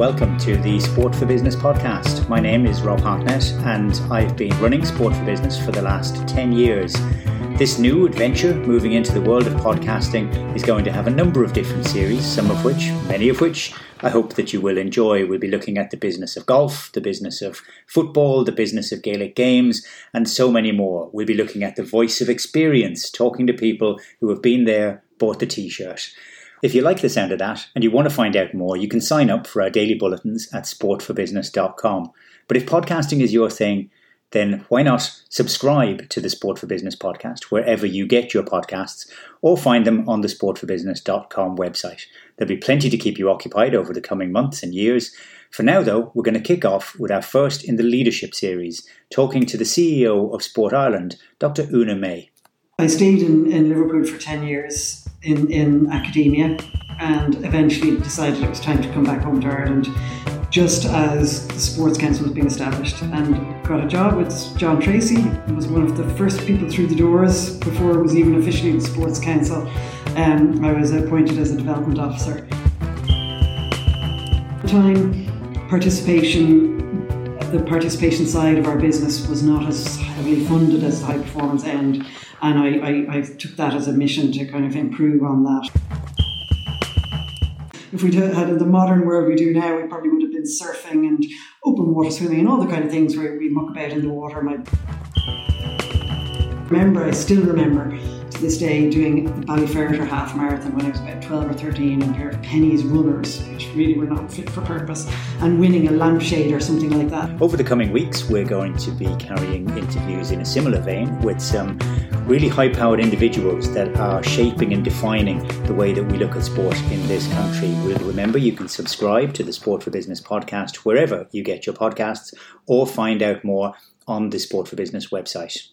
welcome to the Sport for Business podcast. My name is Rob Hartnett, and I've been running Sport for Business for the last 10 years. This new adventure, moving into the world of podcasting, is going to have a number of different series, some of which, many of which, I hope that you will enjoy. We'll be looking at the business of golf, the business of football, the business of Gaelic games, and so many more. We'll be looking at the voice of experience, talking to people who have been there, bought the t shirt. If you like the sound of that and you want to find out more, you can sign up for our daily bulletins at sportforbusiness.com. But if podcasting is your thing, then why not subscribe to the Sport for Business podcast wherever you get your podcasts or find them on the sportforbusiness.com website. There'll be plenty to keep you occupied over the coming months and years. For now, though, we're going to kick off with our first in the leadership series, talking to the CEO of Sport Ireland, Dr. Una May. I stayed in, in Liverpool for 10 years in, in academia and eventually decided it was time to come back home to Ireland just as the Sports Council was being established and got a job with John Treacy. He was one of the first people through the doors before it was even officially the Sports Council. Um, I was appointed as a development officer. Time, participation the participation side of our business was not as heavily funded as the high performance end, and I, I, I took that as a mission to kind of improve on that. If we had the modern world we do now, we probably would have been surfing and open water swimming and all the kind of things where we muck about in the water. My remember, I still remember this day doing the Ballyferriter half marathon when I was about 12 or 13 in a pair of Penneys runners, which really were not fit for purpose, and winning a lampshade or something like that. Over the coming weeks, we're going to be carrying interviews in a similar vein with some really high powered individuals that are shaping and defining the way that we look at sport in this country. Remember, you can subscribe to the Sport for Business podcast wherever you get your podcasts or find out more on the Sport for Business website.